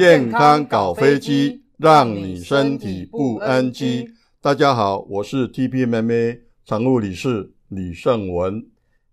健康搞飞机，让你身体不 NG。大家好，我是 TPMMA 常务理事李胜文。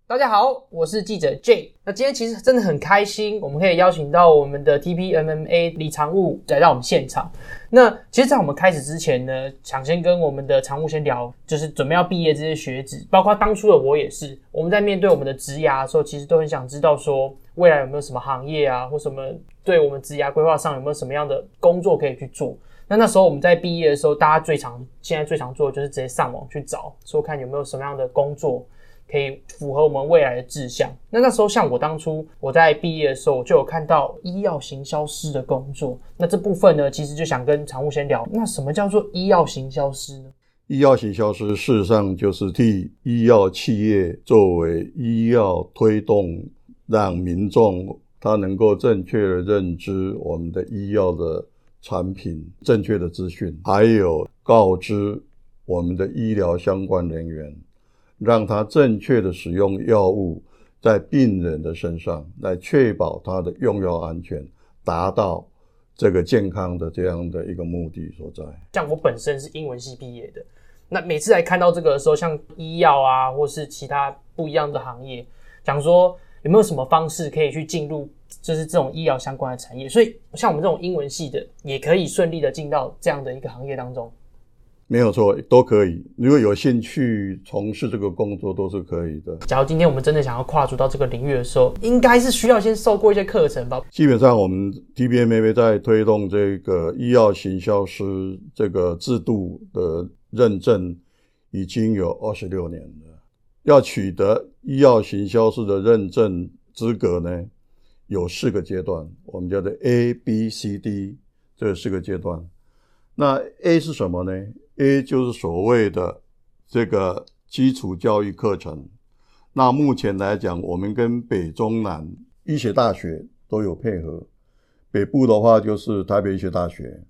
大家好，我是记者 J。那今天其实真的很开心，我们可以邀请到我们的 TPMMA 李常务来到我们现场。那其实，在我们开始之前呢，想先跟我们的常务先聊，就是准备要毕业这些学子，包括当初的我也是。我们在面对我们的职涯的时候，其实都很想知道说，未来有没有什么行业啊，或什么对我们职涯规划上有没有什么样的工作可以去做。那那时候我们在毕业的时候，大家最常现在最常做的就是直接上网去找，说看有没有什么样的工作。可以符合我们未来的志向。那那时候，像我当初我在毕业的时候，就有看到医药行销师的工作。那这部分呢，其实就想跟常务先聊。那什么叫做医药行销师呢？医药行销师事实上就是替医药企业作为医药推动，让民众他能够正确的认知我们的医药的产品、正确的资讯，还有告知我们的医疗相关人员。让他正确的使用药物在病人的身上，来确保他的用药安全，达到这个健康的这样的一个目的所在。像我本身是英文系毕业的，那每次来看到这个的时候，像医药啊，或是其他不一样的行业，讲说有没有什么方式可以去进入，就是这种医疗相关的产业。所以像我们这种英文系的，也可以顺利的进到这样的一个行业当中。没有错，都可以。如果有兴趣从事这个工作，都是可以的。假如今天我们真的想要跨足到这个领域的时候，应该是需要先受过一些课程吧？基本上，我们 TPMMA 在推动这个医药行销师这个制度的认证，已经有二十六年了。要取得医药行销师的认证资格呢，有四个阶段，我们叫做 A、B、C、D 这四个阶段。那 A 是什么呢？A 就是所谓的这个基础教育课程。那目前来讲，我们跟北中南医学大学都有配合。北部的话就是台北医学大学，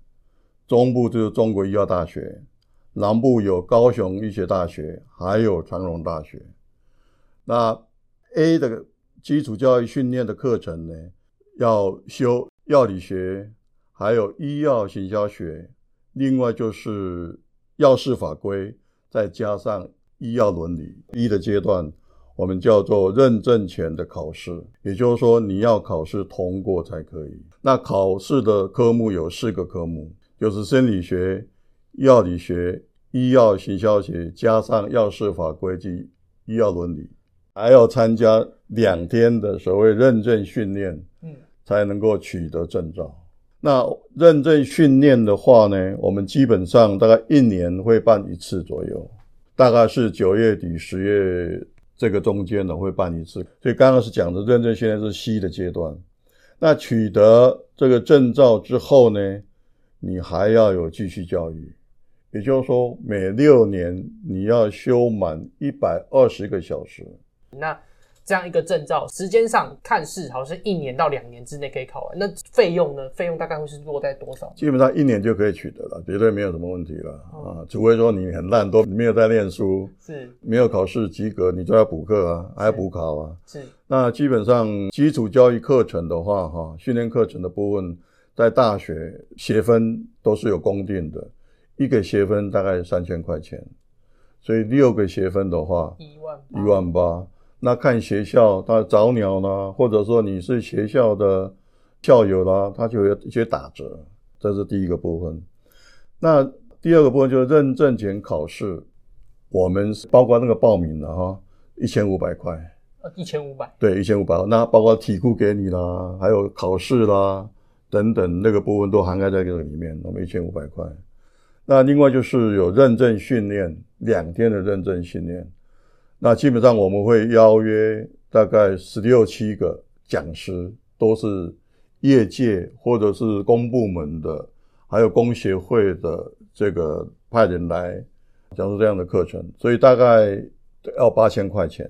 中部就是中国医药大学，南部有高雄医学大学，还有长荣大学。那 A 的基础教育训练的课程呢，要修药理学，还有医药行销学，另外就是。药事法规，再加上医药伦理，一的阶段，我们叫做认证前的考试，也就是说你要考试通过才可以。那考试的科目有四个科目，就是生理学、药理学、医药行销学，加上药事法规及医药伦理，还要参加两天的所谓认证训练，嗯，才能够取得证照。那认证训练的话呢，我们基本上大概一年会办一次左右，大概是九月底十月这个中间呢会办一次。所以刚刚是讲的认证训练是 C 的阶段。那取得这个证照之后呢，你还要有继续教育，也就是说每六年你要修满一百二十个小时。那这样一个证照，时间上看似好像一年到两年之内可以考完。那费用呢？费用大概会是落在多少？基本上一年就可以取得了，绝对没有什么问题了、嗯、啊！除非说你很烂，都没有在念书，是没有考试及格，你就要补课啊，还要补考啊。是。那基本上基础教育课程的话，哈，训练课程的部分，在大学学分都是有公定的，一个学分大概三千块钱，所以六个学分的话，一万一万八。那看学校，他早鸟呢，或者说你是学校的校友啦，他就有一些打折，这是第一个部分。那第二个部分就是认证前考试，我们包括那个报名的哈，一千五百块。呃，一千五百。对，一千五百。那包括题库给你啦，还有考试啦等等，那个部分都涵盖在这个里面，我们一千五百块。那另外就是有认证训练，两天的认证训练。那基本上我们会邀约大概十六七个讲师，都是业界或者是公部门的，还有工协会的这个派人来讲述这样的课程，所以大概要八千块钱。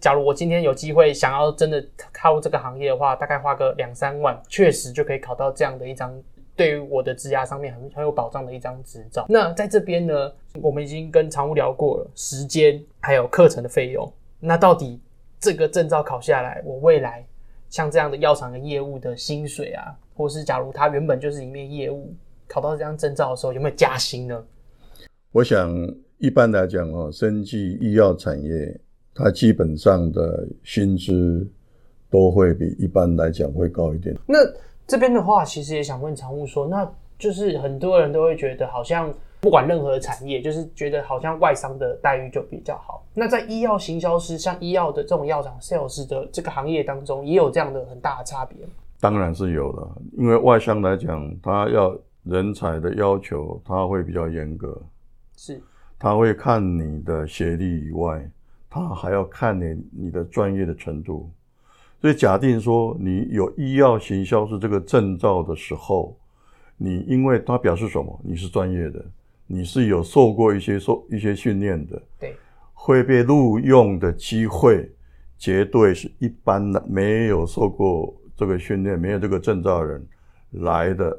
假如我今天有机会想要真的踏入这个行业的话，大概花个两三万，确实就可以考到这样的一张。对于我的职涯上面很很有保障的一张执照。那在这边呢，我们已经跟常务聊过了时间，还有课程的费用。那到底这个证照考下来，我未来像这样的药厂的业务的薪水啊，或是假如他原本就是一面业务，考到这张证照的时候，有没有加薪呢？我想一般来讲哦，生技医药产业它基本上的薪资都会比一般来讲会高一点。那这边的话，其实也想问常务说，那就是很多人都会觉得好像。不管任何产业，就是觉得好像外商的待遇就比较好。那在医药行销师，像医药的这种药厂 sales 的这个行业当中，也有这样的很大的差别。当然是有的，因为外商来讲，他要人才的要求，他会比较严格。是，他会看你的学历以外，他还要看你你的专业的程度。所以假定说你有医药行销是这个证照的时候，你因为它表示什么？你是专业的。你是有受过一些受一些训练的，对，会被录用的机会，绝对是一般的没有受过这个训练、没有这个证照的人来的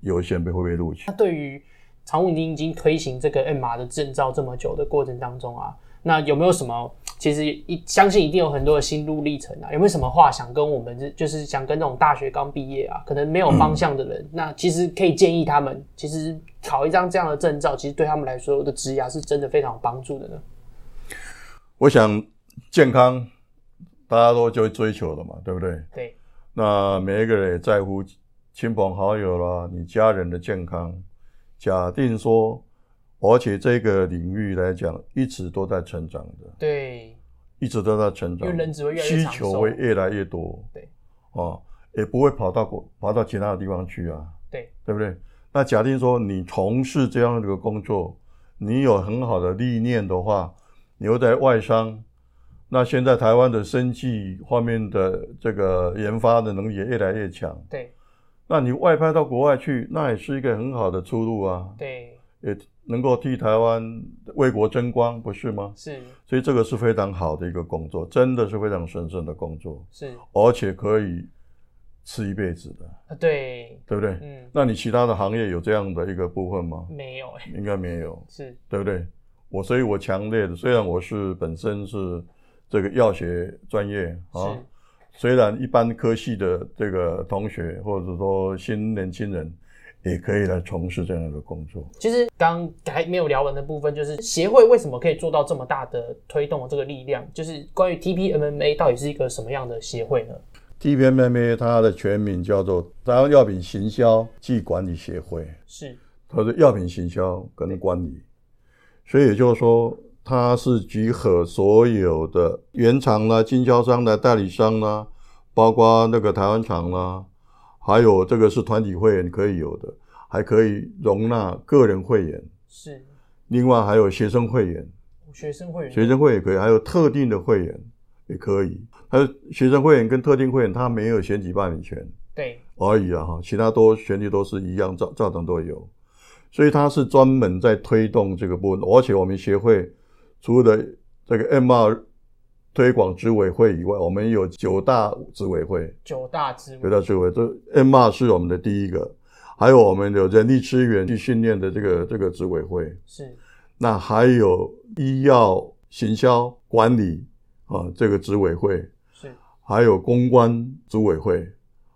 优先被会被录取。那对于常务，您已经推行这个 MR 的证照这么久的过程当中啊，那有没有什么？其实一相信一定有很多的心路历程啊，有没有什么话想跟我们，就是想跟那种大学刚毕业啊，可能没有方向的人，嗯、那其实可以建议他们，其实考一张这样的证照，其实对他们来说的职涯是真的非常有帮助的呢。我想健康大家都就会追求的嘛，对不对？对。那每一个人也在乎亲朋好友啦，你家人的健康。假定说。而且这个领域来讲，一直都在成长的。对，一直都在成长。因为人只会越来越需求会越来越多。对，哦，也不会跑到国跑到其他的地方去啊。对，对不对？那假定说你从事这样的一个工作，你有很好的历练的话，你又在外商，那现在台湾的生技方面的这个研发的能力也越来越强。对，那你外派到国外去，那也是一个很好的出路啊。对，也。能够替台湾为国争光，不是吗？是，所以这个是非常好的一个工作，真的是非常神圣的工作。是，而且可以吃一辈子的。啊，对，对不对？嗯，那你其他的行业有这样的一个部分吗？没有，应该没有。是，对不对？我所以，我强烈的，虽然我是本身是这个药学专业啊，虽然一般科系的这个同学或者说新年轻人。也可以来从事这样的工作。其实刚还没有聊完的部分，就是协会为什么可以做到这么大的推动的这个力量？就是关于 TPMMA 到底是一个什么样的协会呢？TPMMA 它的全名叫做台湾药品行销暨管理协会，是它是药品行销跟管理，所以也就是说，它是集合所有的原厂啦、经销商啦、代理商啦，包括那个台湾厂啦。还有这个是团体会员可以有的，还可以容纳个人会员。是。另外还有学生会员。学生会员。学生会也可以，还有特定的会员也可以。还有学生会员跟特定会员，他没有选举罢免权。对。而已啊哈，其他都权利都是一样，照照常都有。所以他是专门在推动这个部分，而且我们协会除了这个 MR。推广执委会以外，我们有九大执委会。九大执委。九大执委会，这 MR 是我们的第一个，还有我们有人力资源去训练的这个这个执委会。是。那还有医药行销管理啊，这个执委会。是。还有公关执委会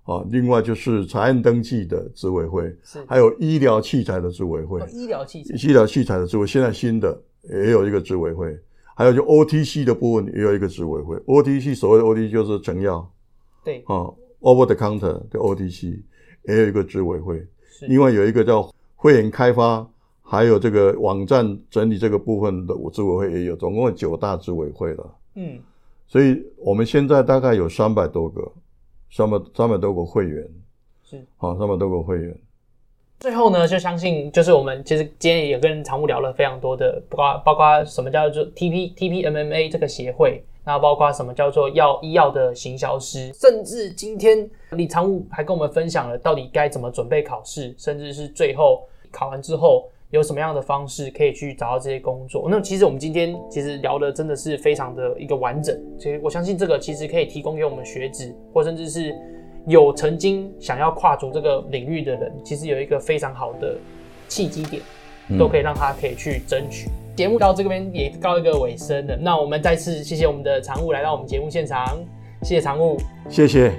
啊，另外就是查案登记的执委会。是。还有医疗器材的执委会。哦，医疗器材。医疗器材的执委会，现在新的也有一个执委会。还有就 OTC 的部分也有一个执委会，OTC 所谓的 OTC 就是成药，对。啊，Over the Counter 的 OTC 也有一个执委会，是。另外有一个叫会员开发，还有这个网站整理这个部分的执委会也有，总共有九大执委会了。嗯，所以我们现在大概有三百多个，三百三百多个会员，是。啊，三百多个会员。最后呢，就相信就是我们其实今天也跟常务聊了非常多的，包括包括什么叫做 T P T P M M A 这个协会，那包括什么叫做药医药的行销师，甚至今天李常务还跟我们分享了到底该怎么准备考试，甚至是最后考完之后有什么样的方式可以去找到这些工作。那其实我们今天其实聊的真的是非常的一个完整，所以我相信这个其实可以提供给我们学子，或甚至是。有曾经想要跨足这个领域的人，其实有一个非常好的契机点，都可以让他可以去争取。节、嗯、目到这边也告一个尾声了，那我们再次谢谢我们的常务来到我们节目现场，谢谢常务，谢谢。